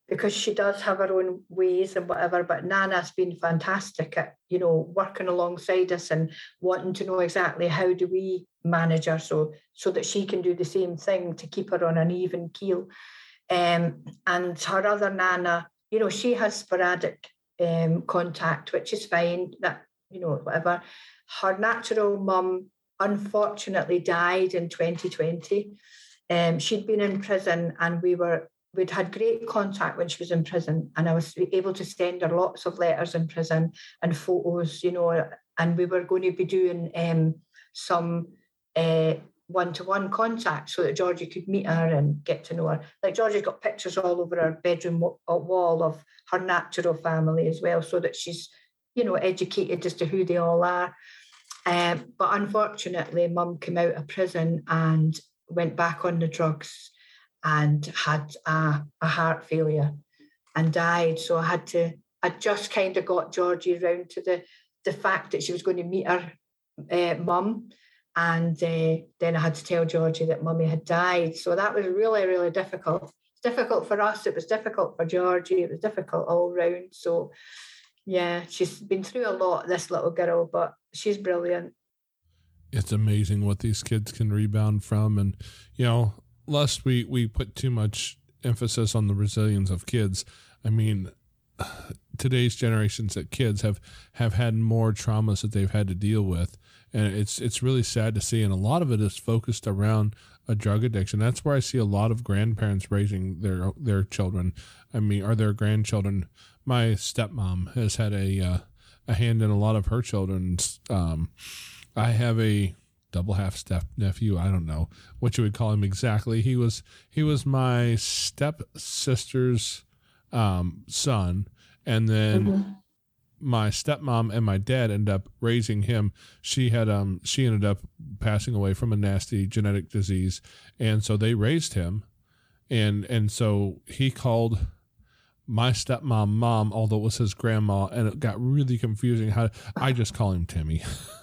because she does have her own ways and whatever. But Nana's been fantastic at you know working alongside us and wanting to know exactly how do we manage her so so that she can do the same thing to keep her on an even keel. Um, and her other Nana, you know, she has sporadic um, contact, which is fine. That you know whatever. Her natural mum unfortunately died in 2020. Um, she'd been in prison and we were we'd had great contact when she was in prison and I was able to send her lots of letters in prison and photos, you know, and we were going to be doing um, some uh, one-to-one contact so that Georgie could meet her and get to know her. Like Georgie's got pictures all over her bedroom wall of her natural family as well, so that she's, you know, educated as to who they all are. Um, but unfortunately, mum came out of prison and went back on the drugs and had a, a heart failure and died. So I had to, I just kind of got Georgie round to the, the fact that she was going to meet her uh, mum. And uh, then I had to tell Georgie that mummy had died. So that was really, really difficult. Difficult for us. It was difficult for Georgie. It was difficult all round. So yeah, she's been through a lot, this little girl, but she's brilliant. It's amazing what these kids can rebound from. And, you know, lest we, we put too much emphasis on the resilience of kids, I mean, today's generations of kids have, have had more traumas that they've had to deal with. And it's it's really sad to see. And a lot of it is focused around a drug addiction. That's where I see a lot of grandparents raising their their children. I mean, are their grandchildren. My stepmom has had a uh, a hand in a lot of her children's. Um, I have a double half step nephew. I don't know what you would call him exactly. He was he was my step sister's um, son, and then mm-hmm. my stepmom and my dad ended up raising him. She had um she ended up passing away from a nasty genetic disease, and so they raised him, and and so he called my stepmom mom, although it was his grandma, and it got really confusing. How I just call him Timmy.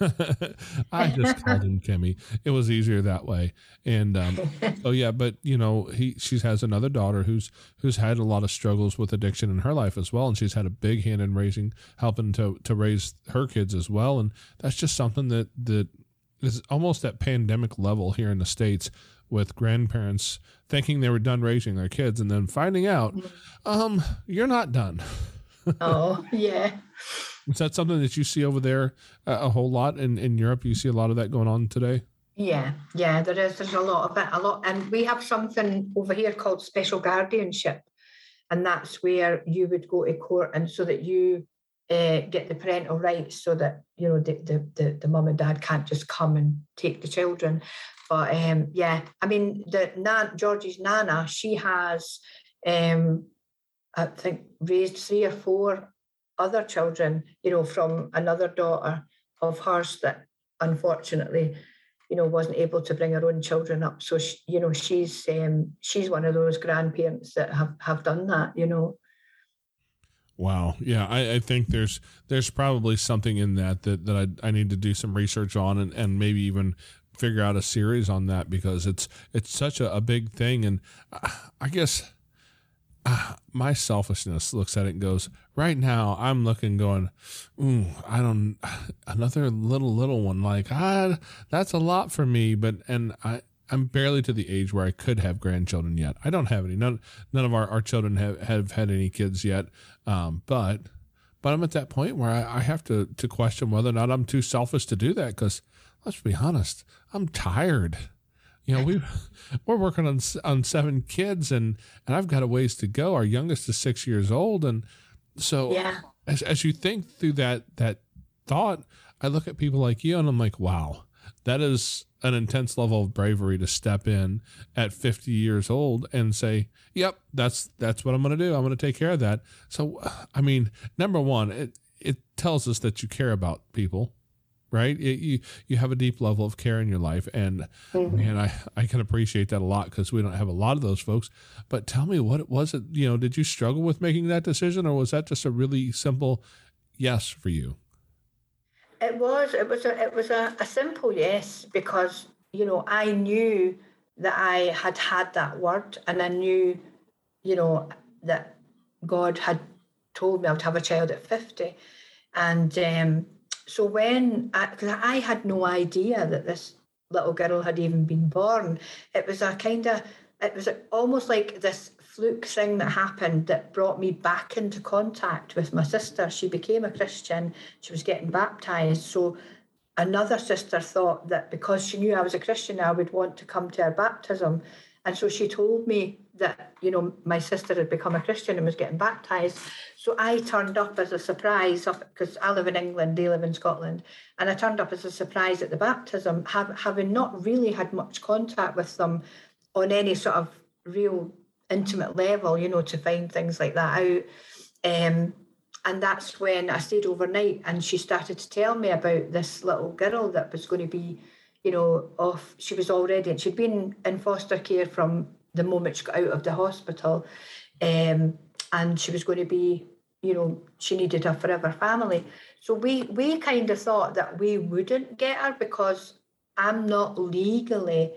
I just called him Timmy. It was easier that way. And um, so yeah, but you know, he she has another daughter who's who's had a lot of struggles with addiction in her life as well, and she's had a big hand in raising, helping to to raise her kids as well. And that's just something that that is almost at pandemic level here in the states with grandparents thinking they were done raising their kids and then finding out, um, you're not done. oh, yeah. Is that something that you see over there uh, a whole lot in, in Europe? You see a lot of that going on today? Yeah, yeah, there is. There's a lot of it, a lot, and we have something over here called special guardianship, and that's where you would go to court, and so that you uh, get the parental rights, so that you know the, the the the mum and dad can't just come and take the children. But um, yeah, I mean, the Nan, nana, she has, um, I think, raised three or four other children, you know, from another daughter of hers that unfortunately, you know, wasn't able to bring her own children up. So, she, you know, she's um, she's one of those grandparents that have have done that, you know. Wow. Yeah, I, I, think there's there's probably something in that that, that I, I need to do some research on and, and maybe even figure out a series on that because it's it's such a, a big thing and I guess uh, my selfishness looks at it and goes right now I'm looking going ooh I don't another little little one like ah that's a lot for me but and I I'm barely to the age where I could have grandchildren yet. I don't have any. None none of our, our children have, have had any kids yet. Um, but but I'm at that point where I, I have to to question whether or not I'm too selfish to do that. Because let's be honest, I'm tired. You know, we we're working on on seven kids, and and I've got a ways to go. Our youngest is six years old, and so Yeah. as as you think through that that thought, I look at people like you, and I'm like, wow, that is an intense level of bravery to step in at 50 years old and say, "Yep, that's that's what I'm going to do. I'm going to take care of that." So, I mean, number one, it it tells us that you care about people, right? It, you you have a deep level of care in your life, and and I I can appreciate that a lot because we don't have a lot of those folks. But tell me, what was it? You know, did you struggle with making that decision, or was that just a really simple yes for you? It was. It was. A, it was a, a simple yes because you know I knew that I had had that word, and I knew, you know, that God had told me I would have a child at fifty, and um, so when I, cause I had no idea that this little girl had even been born, it was a kind of. It was almost like this fluke thing that happened that brought me back into contact with my sister. She became a Christian, she was getting baptized. So another sister thought that because she knew I was a Christian, I would want to come to her baptism. And so she told me that, you know, my sister had become a Christian and was getting baptized. So I turned up as a surprise because I live in England, they live in Scotland. And I turned up as a surprise at the baptism, have, having not really had much contact with them on any sort of real intimate level, you know, to find things like that out. Um, and that's when I stayed overnight and she started to tell me about this little girl that was going to be, you know, off. She was already, and she'd been in foster care from the moment she got out of the hospital. Um, and she was going to be, you know, she needed a forever family. So we we kind of thought that we wouldn't get her because I'm not legally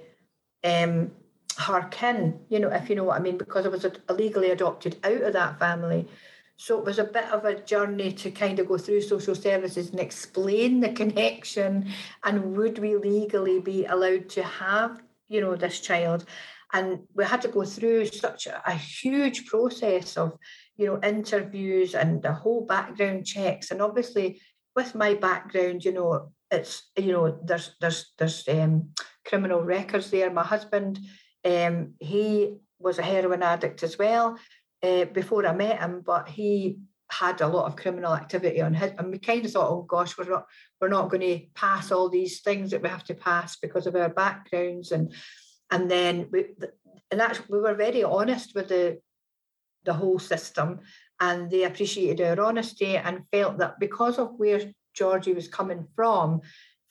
um her kin, you know, if you know what I mean, because I was illegally adopted out of that family. So it was a bit of a journey to kind of go through social services and explain the connection and would we legally be allowed to have, you know, this child. And we had to go through such a, huge process of, you know, interviews and the whole background checks. And obviously with my background, you know, it's you know, there's there's there's um criminal records there. My husband um, he was a heroin addict as well uh, before I met him, but he had a lot of criminal activity on his, and we kind of thought, oh gosh, we're not we're not going to pass all these things that we have to pass because of our backgrounds, and and then we and actually we were very honest with the the whole system, and they appreciated our honesty and felt that because of where Georgie was coming from,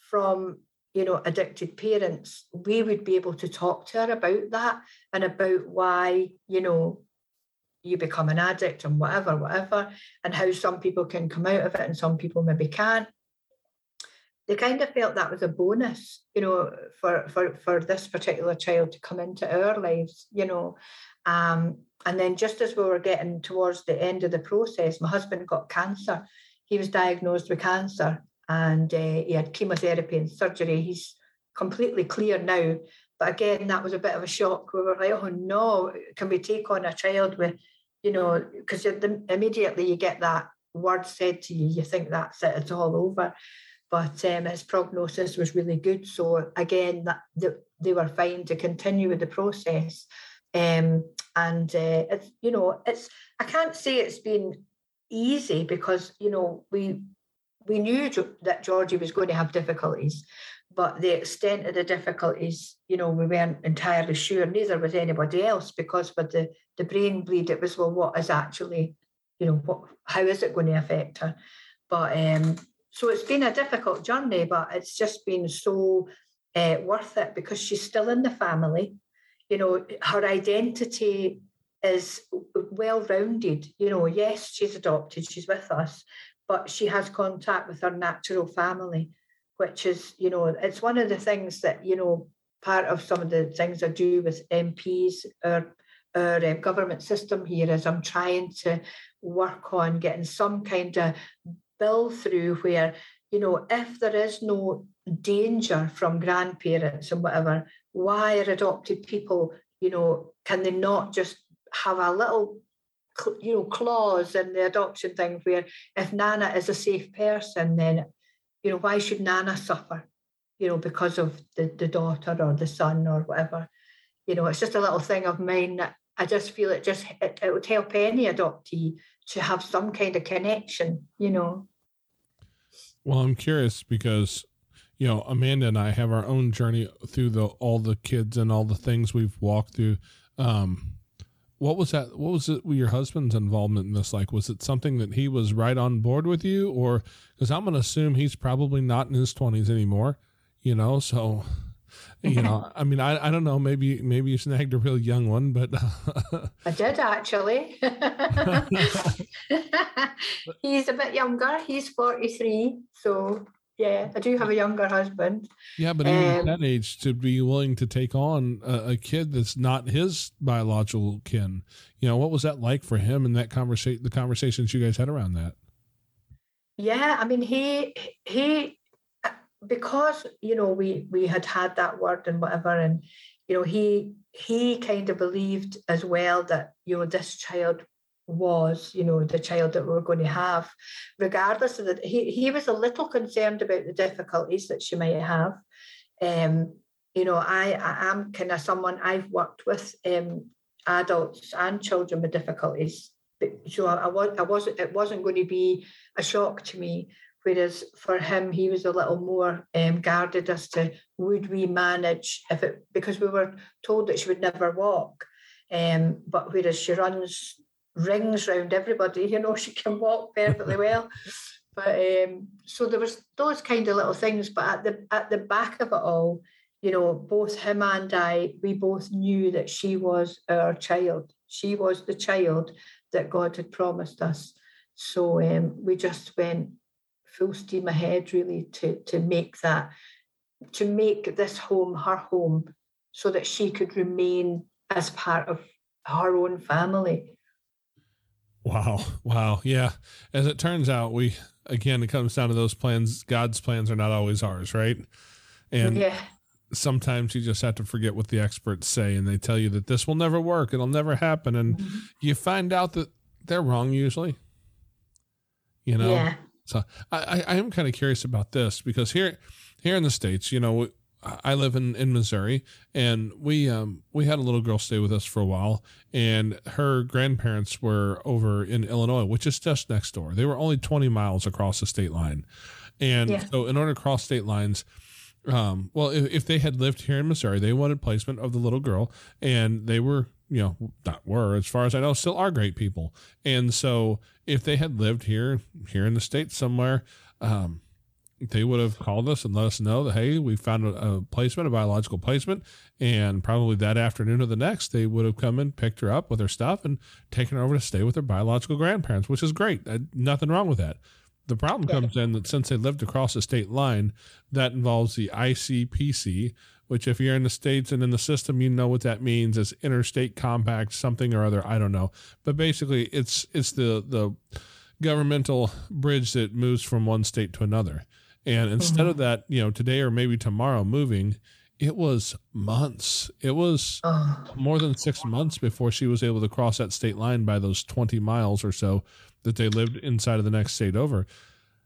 from you know, addicted parents, we would be able to talk to her about that and about why, you know, you become an addict and whatever, whatever, and how some people can come out of it and some people maybe can't. They kind of felt that was a bonus, you know, for for for this particular child to come into our lives, you know. Um, and then just as we were getting towards the end of the process, my husband got cancer. He was diagnosed with cancer and uh, he had chemotherapy and surgery. He's completely clear now. But again, that was a bit of a shock. We were like, oh no, can we take on a child with, you know, because immediately you get that word said to you, you think that's it, it's all over. But um, his prognosis was really good. So again, that the, they were fine to continue with the process. Um, and uh, it's, you know, it's I can't say it's been easy because you know we we knew that Georgie was going to have difficulties, but the extent of the difficulties, you know, we weren't entirely sure. Neither was anybody else because with the the brain bleed, it was well, what is actually, you know, what how is it going to affect her? But um, so it's been a difficult journey, but it's just been so uh, worth it because she's still in the family. You know, her identity is well rounded. You know, yes, she's adopted, she's with us, but she has contact with her natural family, which is, you know, it's one of the things that, you know, part of some of the things I do with MPs, or our uh, government system here is I'm trying to work on getting some kind of bill through where, you know, if there is no danger from grandparents and whatever, why are adopted people, you know, can they not just have a little, you know, clause in the adoption thing where if Nana is a safe person, then, you know, why should Nana suffer, you know, because of the, the daughter or the son or whatever? You know, it's just a little thing of mine that I just feel it just it, it would help any adoptee to have some kind of connection, you know. Well, I'm curious because you know Amanda and I have our own journey through the all the kids and all the things we've walked through. Um, what was that? What was it? Your husband's involvement in this like? Was it something that he was right on board with you, or because I'm going to assume he's probably not in his 20s anymore, you know? So you know, I mean, I, I don't know. Maybe maybe you snagged a real young one, but I did actually. He's a bit younger. He's forty three, so yeah, I do have a younger husband. Yeah, but even um, that age, to be willing to take on a, a, kid that's not his biological kin, you know, what was that like for him and that conversation? The conversations you guys had around that. Yeah, I mean, he he because you know we we had had that word and whatever and you know he he kind of believed as well that you know this child was you know the child that we were going to have regardless of that he, he was a little concerned about the difficulties that she might have. Um you know i i am kind of someone i've worked with um adults and children with difficulties so I, I was i wasn't it wasn't going to be a shock to me Whereas for him, he was a little more um, guarded as to would we manage if it because we were told that she would never walk. Um, but whereas she runs rings round everybody, you know, she can walk perfectly well. But um, so there was those kind of little things. But at the at the back of it all, you know, both him and I, we both knew that she was our child. She was the child that God had promised us. So um, we just went full steam ahead really to to make that to make this home her home so that she could remain as part of her own family. Wow. Wow. Yeah. As it turns out we again it comes down to those plans. God's plans are not always ours right? And yeah. sometimes you just have to forget what the experts say and they tell you that this will never work it'll never happen and mm-hmm. you find out that they're wrong usually. You know? Yeah. So I, I am kind of curious about this because here, here in the states, you know, I live in, in Missouri, and we um we had a little girl stay with us for a while, and her grandparents were over in Illinois, which is just next door. They were only twenty miles across the state line, and yeah. so in order to cross state lines, um, well, if, if they had lived here in Missouri, they wanted placement of the little girl, and they were you know, not were, as far as I know, still are great people. And so if they had lived here, here in the States somewhere, um, they would have called us and let us know that, hey, we found a, a, placement, a biological placement. And probably that afternoon or the next, they would have come and picked her up with her stuff and taken her over to stay with her biological grandparents, which is great. Uh, nothing wrong with that. The problem comes in that since they lived across the state line, that involves the ICPC, which if you're in the states and in the system, you know what that means as interstate compact something or other. I don't know, but basically, it's it's the the governmental bridge that moves from one state to another. And instead mm-hmm. of that, you know, today or maybe tomorrow moving, it was months. It was more than six months before she was able to cross that state line by those 20 miles or so that they lived inside of the next state over.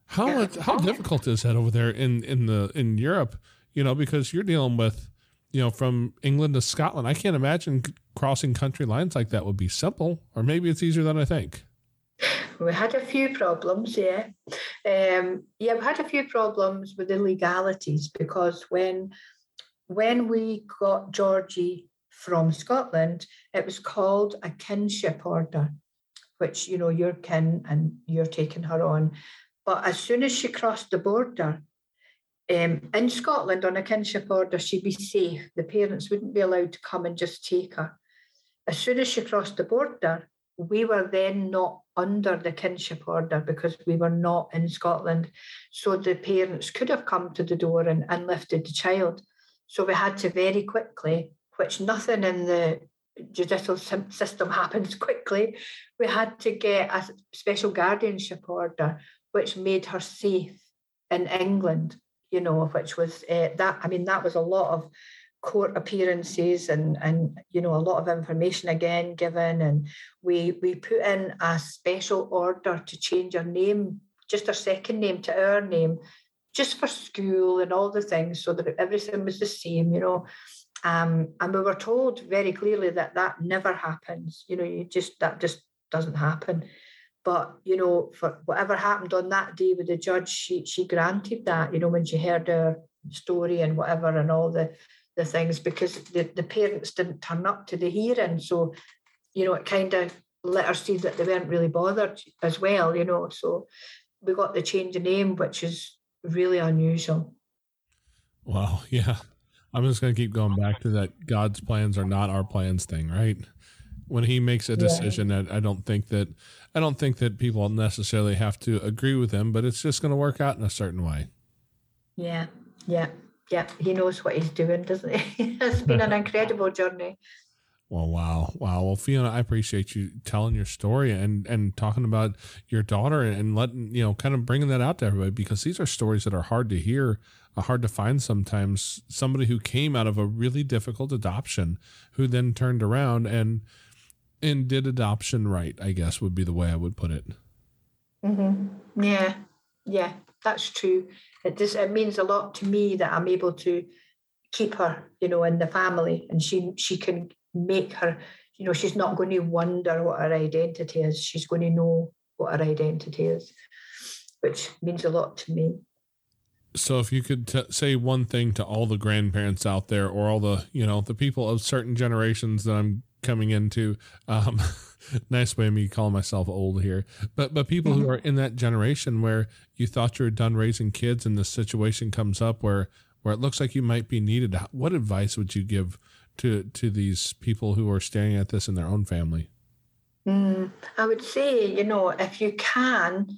How how difficult is that over there in, in the in Europe you know, because you're dealing with, you know, from England to Scotland. I can't imagine crossing country lines like that would be simple, or maybe it's easier than I think. We had a few problems, yeah. Um, yeah, we had a few problems with the legalities because when when we got Georgie from Scotland, it was called a kinship order, which you know you're kin and you're taking her on. But as soon as she crossed the border, um, in Scotland, on a kinship order, she'd be safe. The parents wouldn't be allowed to come and just take her. As soon as she crossed the border, we were then not under the kinship order because we were not in Scotland. So the parents could have come to the door and, and lifted the child. So we had to very quickly, which nothing in the judicial system happens quickly, we had to get a special guardianship order, which made her safe in England you know, which was uh, that. I mean, that was a lot of court appearances and and you know a lot of information again given and we we put in a special order to change her name just her second name to our name just for school and all the things so that everything was the same you know um, and we were told very clearly that that never happens you know you just that just doesn't happen but you know for whatever happened on that day with the judge she she granted that you know when she heard her story and whatever and all the the things because the, the parents didn't turn up to the hearing. So, you know, it kind of let her see that they weren't really bothered as well, you know. So we got the change of name, which is really unusual. Wow. Yeah. I'm just going to keep going back to that God's plans are not our plans thing, right? When he makes a decision, yeah. I don't think that I don't think that people necessarily have to agree with him, but it's just going to work out in a certain way. Yeah. Yeah yeah, he knows what he's doing, doesn't he? it's been an incredible journey. Well, wow, wow. Well, Fiona, I appreciate you telling your story and and talking about your daughter and letting you know, kind of bringing that out to everybody because these are stories that are hard to hear, uh, hard to find sometimes. Somebody who came out of a really difficult adoption, who then turned around and and did adoption right. I guess would be the way I would put it. Mm-hmm. Yeah, yeah, that's true it just it means a lot to me that I'm able to keep her, you know, in the family, and she she can make her, you know, she's not going to wonder what her identity is. She's going to know what her identity is, which means a lot to me. So, if you could t- say one thing to all the grandparents out there, or all the you know the people of certain generations that I'm coming into, um, nice way of me calling myself old here, but but people who mm-hmm. are in that generation where you thought you were done raising kids, and the situation comes up where where it looks like you might be needed. What advice would you give to to these people who are staring at this in their own family? Mm, I would say, you know, if you can,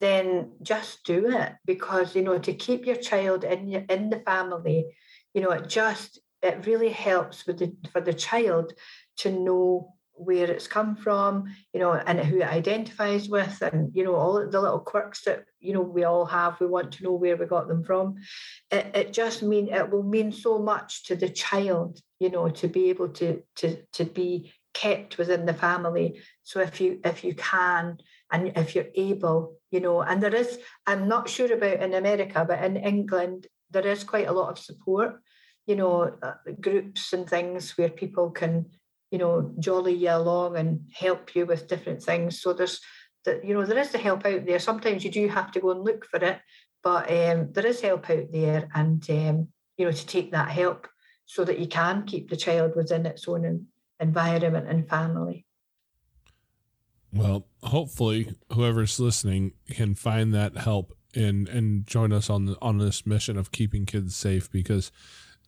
then just do it because you know to keep your child in in the family, you know, it just it really helps with the for the child to know where it's come from, you know, and who it identifies with, and you know, all the little quirks that you know we all have. We want to know where we got them from. It, it just mean it will mean so much to the child, you know, to be able to to to be kept within the family. So if you if you can and if you're able, you know, and there is, I'm not sure about in America, but in England there is quite a lot of support, you know, uh, groups and things where people can you know, jolly you along and help you with different things. So there's that, you know, there is the help out there. Sometimes you do have to go and look for it, but um, there is help out there, and um, you know, to take that help so that you can keep the child within its own environment and family. Well, hopefully, whoever's listening can find that help and and join us on the, on this mission of keeping kids safe because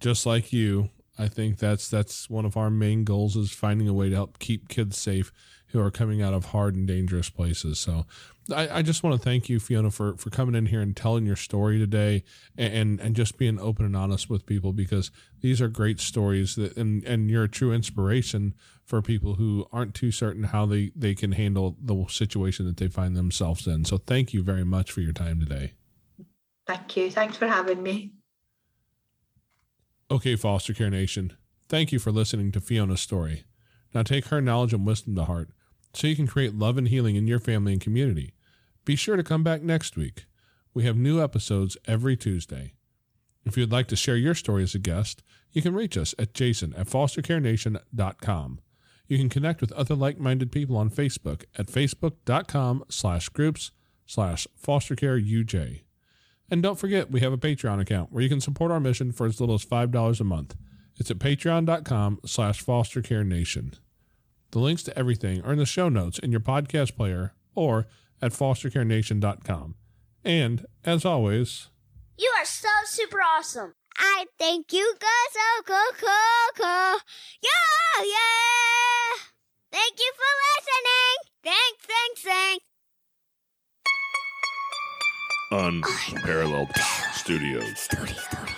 just like you I think that's that's one of our main goals is finding a way to help keep kids safe who are coming out of hard and dangerous places. So I, I just want to thank you, Fiona, for, for coming in here and telling your story today and, and just being open and honest with people because these are great stories that and, and you're a true inspiration for people who aren't too certain how they, they can handle the situation that they find themselves in. So thank you very much for your time today. Thank you. Thanks for having me. Okay, Foster Care Nation, thank you for listening to Fiona's story. Now take her knowledge and wisdom to heart so you can create love and healing in your family and community. Be sure to come back next week. We have new episodes every Tuesday. If you'd like to share your story as a guest, you can reach us at jason at fostercarenation.com. You can connect with other like-minded people on Facebook at facebook.com slash groups slash fostercareuj. And don't forget, we have a Patreon account where you can support our mission for as little as $5 a month. It's at patreon.com slash fostercarenation. The links to everything are in the show notes in your podcast player or at fostercarenation.com. And, as always... You are so super awesome. I think you go so cool, cool, cool. Yeah, yeah. Thank you for listening. Thanks, thanks, thanks. Unparalleled Studios. Studios.